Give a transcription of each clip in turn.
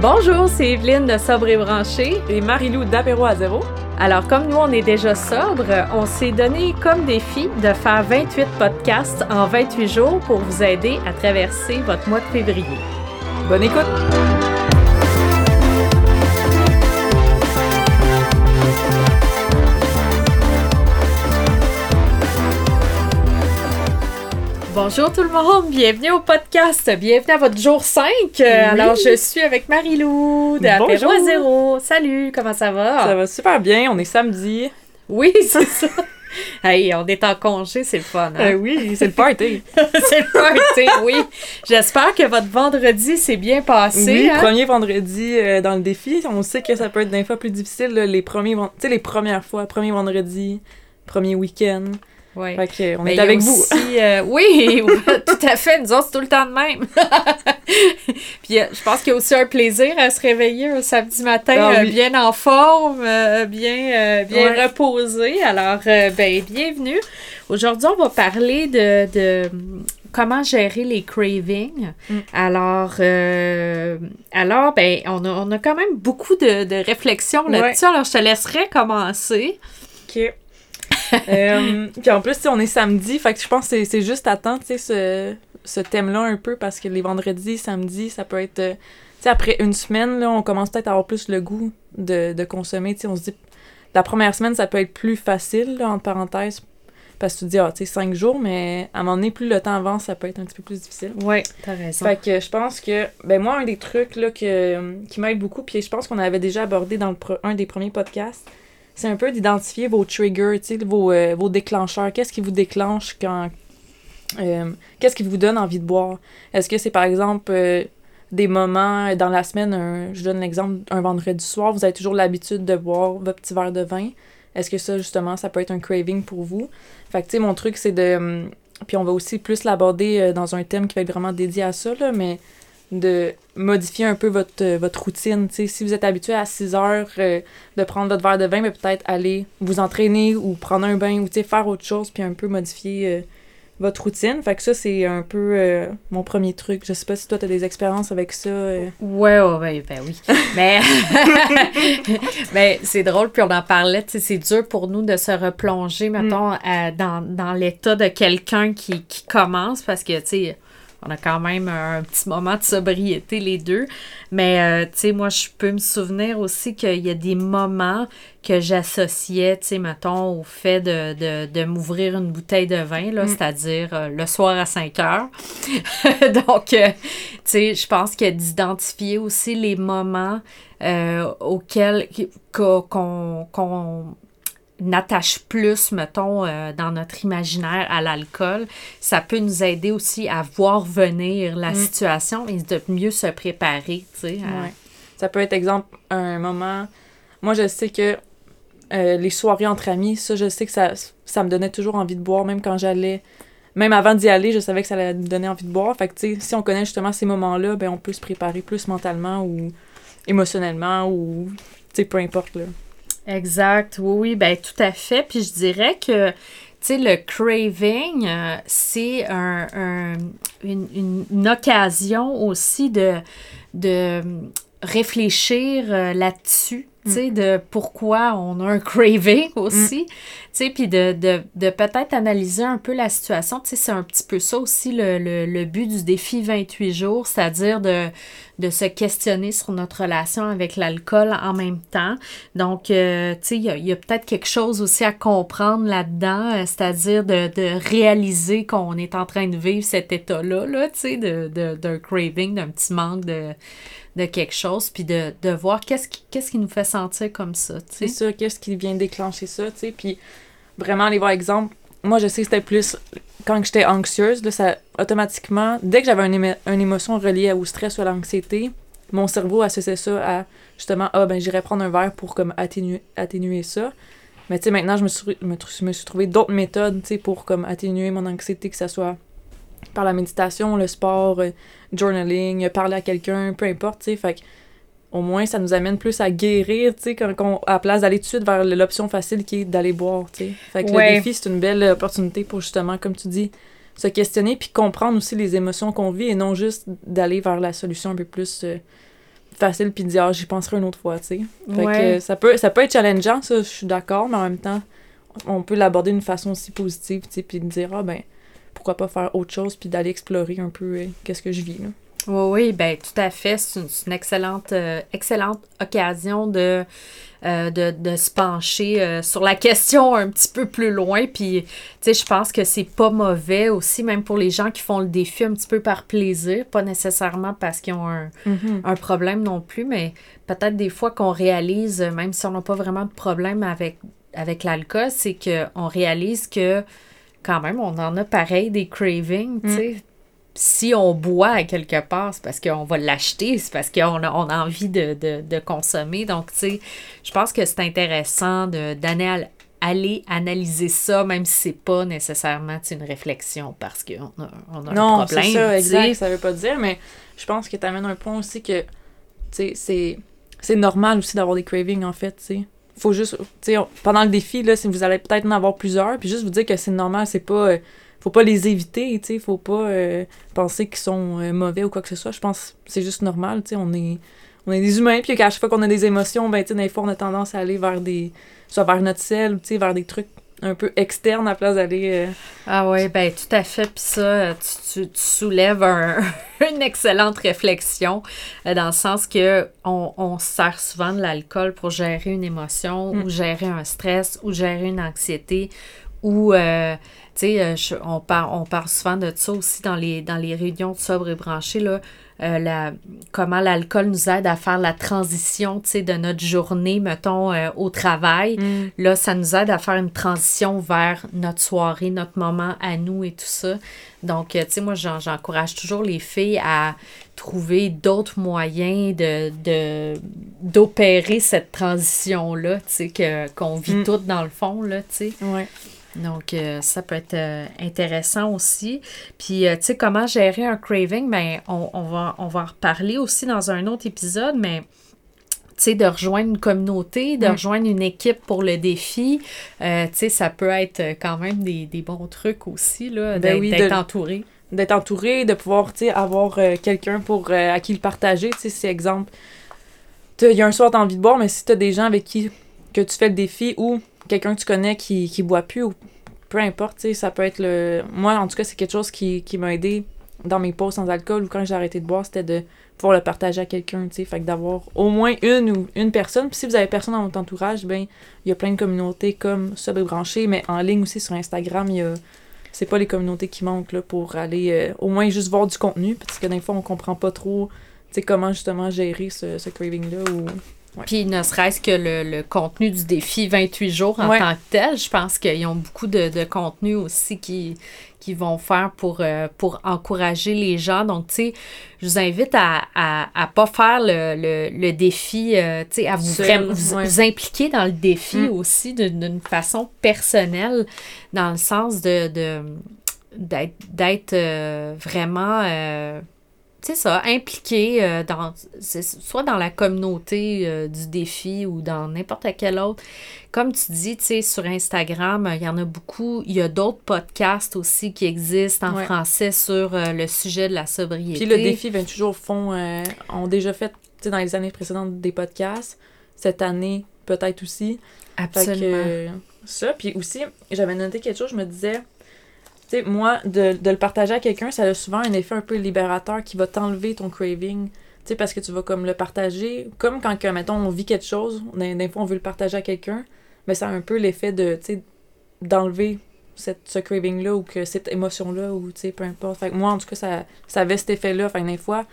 Bonjour, c'est Evelyne de Sobre et Branché. Et Marilou d'Apéro à zéro. Alors, comme nous, on est déjà sobre, on s'est donné comme défi de faire 28 podcasts en 28 jours pour vous aider à traverser votre mois de février. Bonne écoute! Bonjour tout le monde, bienvenue au podcast, bienvenue à votre jour 5. Alors je suis avec Marilou de Apéro à zéro. Salut, comment ça va? Ça va super bien, on est samedi. Oui, c'est ça. Hey, on est en congé, c'est le fun. Hein? Euh, oui, c'est le party. c'est le party, oui. J'espère que votre vendredi s'est bien passé. Oui, hein? premier vendredi euh, dans le défi. On sait que ça peut être des fois plus difficile, là, les premiers, les premières fois, premier vendredi, premier week-end. Ouais. Fait que, on Mais est y a avec vous. euh, oui, tout à fait. Nous autres, c'est tout le temps de même. Puis euh, je pense qu'il y a aussi un plaisir à se réveiller un samedi matin Ah euh, bien en forme, euh, bien, bien Ouais. reposé. Alors, ben, bienvenue. Aujourd'hui, on va parler de, de comment gérer les cravings. Mm. Alors, euh, alors ben, on a, on a quand même beaucoup de, de réflexions Ouais. là-dessus. Alors, je te laisserai commencer. OK. Euh, puis en plus, on est samedi, fait que je pense que c'est- juste à temps, tu sais, ce, ce thème-là un peu, parce que les vendredis, samedis, ça peut être... euh, tu sais, après une semaine, là, on commence peut-être à avoir plus le goût de, de consommer, tu sais, on se dit... La première semaine, ça peut être plus facile, là, entre parenthèses, parce que tu te dis, ah, tu sais, cinq jours, mais à un moment donné, plus le temps avance, ça peut être un petit peu plus difficile. Oui, t'as raison. Fait que je pense que, ben moi, un des trucs là, que, qui m'aide beaucoup, puis je pense qu'on avait déjà abordé dans le pro- un des premiers podcasts, c'est un peu d'identifier vos triggers, vos, euh, vos déclencheurs. Qu'est-ce qui vous déclenche quand. euh, Qu'est-ce qui vous donne envie de boire? Est-ce que c'est par exemple euh, des moments dans la semaine, un- je donne l'exemple, un vendredi soir, vous avez toujours l'habitude de boire votre petit verre de vin? Est-ce que ça, justement, ça peut être un craving pour vous? Fait que, tu sais, mon truc, c'est de. hum, Puis on va aussi plus l'aborder dans un thème qui va être vraiment dédié à ça, là, mais de modifier un peu votre, euh, votre routine. si vous êtes habitué à 6 heures euh, de prendre votre verre de vin, mais peut-être aller vous entraîner ou prendre un bain ou faire autre chose, puis un peu modifier euh, votre routine. Fait que ça, c'est un peu euh, mon premier truc. Je sais pas si toi, tu as des expériences avec ça. Ouais, ouais, ouais, ben oui. Mais, mais c'est drôle, puis on en parlait, c'est dur pour nous de se replonger, mettons, à- dans, dans l'état de quelqu'un qui, qui commence, parce que, tu sais, on a quand même un petit moment de sobriété, les deux. Mais, euh, tu sais, moi, je peux me souvenir aussi qu'il y a des moments que j'associais, tu sais, mettons, au fait de, de, de m'ouvrir une bouteille de vin, là, Mm. c'est-à-dire euh, le soir à 5 heures. Donc, euh, tu sais, je pense que d'identifier aussi les moments auxquels qu'on qu'on- qu'on attache plus, mettons, euh, dans notre imaginaire à l'alcool, ça peut nous aider aussi à voir venir la Mm. situation et de mieux se préparer, tu sais. à- Ouais. Ça peut être, exemple, un moment. Moi, je sais que euh, les soirées entre amis, ça, je sais que ça, ça me donnait toujours envie de boire, même quand j'allais. Même avant d'y aller, je savais que ça allait me donner envie de boire. Fait que, tu sais, si on connaît justement ces moments-là, ben, on peut se préparer plus mentalement ou émotionnellement ou, tu sais, peu importe, là. Exact, oui, oui, ben tout à fait. Puis je dirais que, tu sais, le craving, euh, c'est un, un- une, une- occasion aussi de, de réfléchir euh, là-dessus, tu sais, de pourquoi on a un craving aussi, tu sais, puis de, de, de peut-être analyser un peu la situation. Tu sais, c'est un petit peu ça aussi le, le, le but du défi 28 jours, c'est-à-dire de, de se questionner sur notre relation avec l'alcool en même temps. Donc, euh, tu sais, il y a, peut-être quelque chose aussi à comprendre là-dedans, euh, c'est-à-dire de, de réaliser qu'on est en train de vivre cet état-là, là, tu sais, de, de, d'un craving, d'un petit manque de, de quelque chose, puis de, de voir qu'est-ce qui, qu'est-ce qui nous fait sentir comme ça, C'est ça, qu'est-ce qui vient déclencher ça, tu sais. Puis vraiment aller voir exemple. Moi, je sais que c'était plus quand j'étais anxieuse, là, ça automatiquement, dès que j'avais émo- une émotion reliée au stress ou à l'anxiété, mon cerveau associait ça à justement, ah ben j'irais prendre un verre pour comme atténuer, atténuer ça. Mais tu sais, maintenant, je me suis, me, me suis trouvé d'autres méthodes, tu sais, pour comme atténuer mon anxiété, que ce soit par la méditation, le sport, euh, journaling, parler à quelqu'un, peu importe, tu sais. Fait que au moins, ça nous amène plus à guérir, tu sais, à la place d'aller tout de suite vers l'option facile qui est d'aller boire, tu sais. Fait que Ouais. le défi, c'est une belle opportunité pour justement, comme tu dis, se questionner puis comprendre aussi les émotions qu'on vit et non juste d'aller vers la solution un peu plus euh, facile puis dire, ah, j'y penserai une autre fois, tu sais. Fait Ouais. que ça peut, ça peut être challengeant, ça, je suis d'accord, mais en même temps, on peut l'aborder d'une façon aussi positive, tu sais, puis de dire, ah, ben, pourquoi pas faire autre chose, puis d'aller explorer un peu euh, qu'est-ce que je vis, là. Oui, oui, ben tout à fait. C'est une, c'est une excellente, euh, excellente occasion de, euh, de, de se pencher euh, sur la question un petit peu plus loin. Puis, tu sais, je pense que c'est pas mauvais aussi, même pour les gens qui font le défi un petit peu par plaisir, pas nécessairement parce qu'ils ont un, un problème non plus, mais peut-être des fois qu'on réalise, même si on n'a pas vraiment de problème avec, avec l'alcool, c'est qu'on réalise que quand même, on en a pareil des cravings, tu sais. Si on boit à quelque part, c'est parce qu'on va l'acheter, c'est parce qu'on a, on a envie de, de, de consommer. Donc, tu sais, je pense que c'est intéressant d'aller aller analyser ça, même si c'est pas nécessairement une réflexion parce qu'on a, on a un Non, problème. c'est ça, exact, ça veut pas dire, mais je pense que tu amènes un point aussi que, tu sais, c'est, c'est normal aussi d'avoir des cravings, en fait, tu sais. Faut juste, tu pendant le défi, là, vous allez peut-être en avoir plusieurs, puis juste vous dire que c'est normal, c'est pas, euh, faut pas les éviter, tu sais, faut pas euh, penser qu'ils sont euh, mauvais ou quoi que ce soit. Je pense que c'est juste normal, tu on est, on est des humains, puis qu'à chaque fois qu'on a des émotions, ben, tu sais, des fois, on a tendance à aller vers des, soit vers notre ou, tu sais, vers des trucs un peu externes à la place d'aller... euh, Ah oui, ben tout à fait. Puis ça, tu, tu- tu soulèves un- une excellente réflexion euh, dans le sens que on, on se sert souvent de l'alcool pour gérer une émotion Mm. ou gérer un stress ou gérer une anxiété ou euh, tu sais euh, on parle on parle souvent de ça aussi dans les dans les réunions de sobre et branché là euh, la, comment l'alcool nous aide à faire la transition tu sais de notre journée mettons euh, au travail Mm. Là, ça nous aide à faire une transition vers notre soirée, notre moment à nous et tout ça. Donc, tu sais, moi, j'en- j'encourage toujours les filles à trouver d'autres moyens de, de, d'opérer cette transition-là, tu sais, que, qu'on vit Mm. toutes dans le fond, là, tu sais. Ouais. Donc, euh, ça peut être euh, intéressant aussi. Puis, euh, tu sais, comment gérer un craving, ben, on, on, va, on va en reparler aussi dans un autre épisode, mais tu sais, de rejoindre une communauté, de rejoindre une équipe pour le défi, euh, tu sais, ça peut être quand même des, des bons trucs aussi, là, Ben d'être, oui, de- entouré. d'être entouré, de pouvoir, tu sais, avoir euh, quelqu'un pour euh, à qui le partager, tu sais, si exemple, il y a un soir t'as envie de boire, mais si t'as des gens avec qui que tu fais le défi ou quelqu'un que tu connais qui, qui boit plus ou peu importe, ça peut être le... Moi, en tout cas, c'est quelque chose qui, qui m'a aidé dans mes pauses sans alcool ou quand j'ai arrêté de boire, c'était de pouvoir le partager à quelqu'un, tu sais, fait que d'avoir au moins une ou une personne, puis si vous avez personne dans votre entourage, ben, il y a plein de communautés comme Sobre et Branché, mais en ligne aussi sur Instagram, il y a c'est pas les communautés qui manquent là, pour aller euh, au moins juste voir du contenu, parce que des fois, on comprend pas trop tu sais, comment justement gérer ce, ce craving-là. Ou... Puis ne serait-ce que le, le contenu du défi 28 jours en Ouais. tant que tel, je pense qu'ils ont beaucoup de, de contenu aussi qui, qui vont faire pour, euh, pour encourager les gens. Donc, tu sais, je vous invite à, à, à pas faire le, le, le défi, euh, tu sais, à vous, Seul, vraiment- vous, ouais. vous impliquer dans le défi Mm. aussi d'une façon personnelle, dans le sens de, d'être euh, vraiment c'est ça, impliqué euh, dans soit dans la communauté euh, du défi ou dans n'importe quel autre. Comme tu dis, tu sais, sur Instagram, euh, il y en a beaucoup. Il y a d'autres podcasts aussi qui existent en Ouais. français sur le sujet de la sobriété. Puis le défi 28 jours font, euh, ont déjà fait, tu sais, dans les années précédentes, des podcasts. Cette année, peut-être aussi. Que, Absolument. euh, ça, puis aussi, j'avais noté quelque chose, je me disais, moi, de, le partager à quelqu'un, ça a souvent un effet un peu libérateur qui va t'enlever ton craving. Tu parce que tu vas comme le partager, comme quand, que, mettons, on vit quelque chose, des fois on veut le partager à quelqu'un, mais ça a un peu l'effet de, tu d'enlever ce craving-là ou que cette émotion-là, ou tu peu importe. Fait que moi, en tout cas, ça, ça avait cet effet-là. Fait que des fois,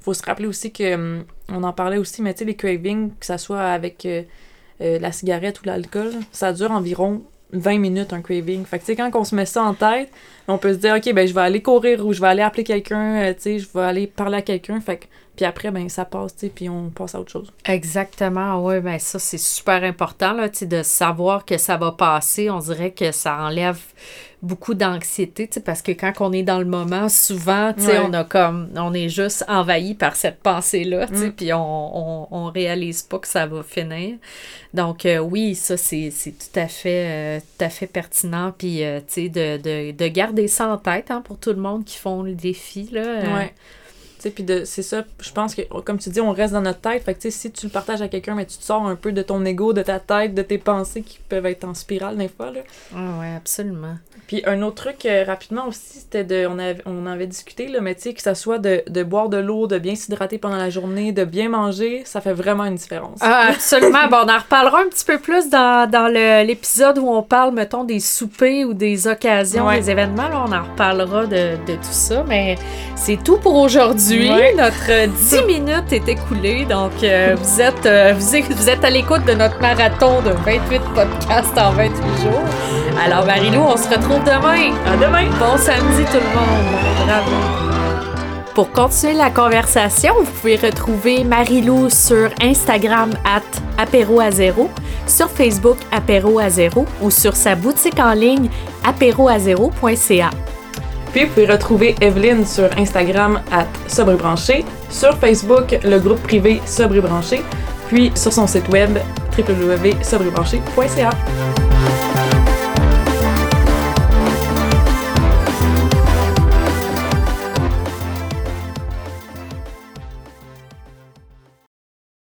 faut se rappeler aussi que, hum, on en parlait aussi, mais tu sais, les cravings, que ça soit avec euh, euh, la cigarette ou l'alcool, ça dure environ 20 minutes un craving. Fait que tu sais, quand on se met ça en tête, on peut se dire, OK, ben je vais aller courir ou je vais aller appeler quelqu'un, euh, tu sais, je vais aller parler à quelqu'un. Fait que, puis après, ben ça passe, tu sais, puis on passe à autre chose. Exactement, oui, ben ça c'est super important là, tu sais, de savoir que ça va passer. On dirait que ça enlève beaucoup d'anxiété, tu sais, parce que quand on est dans le moment, souvent, tu sais, Ouais. on a comme, on est juste envahi par cette pensée-là, tu sais, Mm. puis on, on, on réalise pas que ça va finir. Donc euh, oui, ça c'est c'est tout à fait, euh, tout à fait pertinent, puis euh, tu sais, de, de, de garder ça en tête hein, pour tout le monde qui font le défi là. Ouais. Puis c'est ça, je pense que, comme tu dis, on reste dans notre tête. Fait que, si tu le partages à quelqu'un, mais tu te sors un peu de ton ego, de ta tête, de tes pensées qui peuvent être en spirale des fois, là. Ah ouais, absolument. Puis un autre truc, euh, rapidement aussi, c'était de. On, avait, on en avait discuté, là, mais tu sais, que ça soit de, de boire de l'eau, de bien s'hydrater pendant la journée, de bien manger, ça fait vraiment une différence. Ah, absolument. bon, on en reparlera un petit peu plus dans, dans l'épisode où on parle, mettons, des soupers ou des occasions, Ouais. des événements. Là, on en reparlera de, de tout ça. Mais c'est tout pour aujourd'hui. Ouais. Notre euh, 10 minutes est écoulée. Donc, euh, vous, êtes, euh, vous, êtes, vous êtes à l'écoute de notre marathon de 28 podcasts en 28 jours. Alors, Marilou, on se retrouve demain. À demain! Bon samedi tout le monde. Bravo. Pour continuer la conversation, vous pouvez retrouver Marilou sur Instagram at apéro à zéro, sur Facebook apéro à zéro ou sur sa boutique en ligne apéroazéro.ca. Puis vous pouvez retrouver Evelyne sur Instagram à Sobre et Branché, sur Facebook, le groupe privé Sobre Branché, puis sur son site web www.sobrebranché.ca.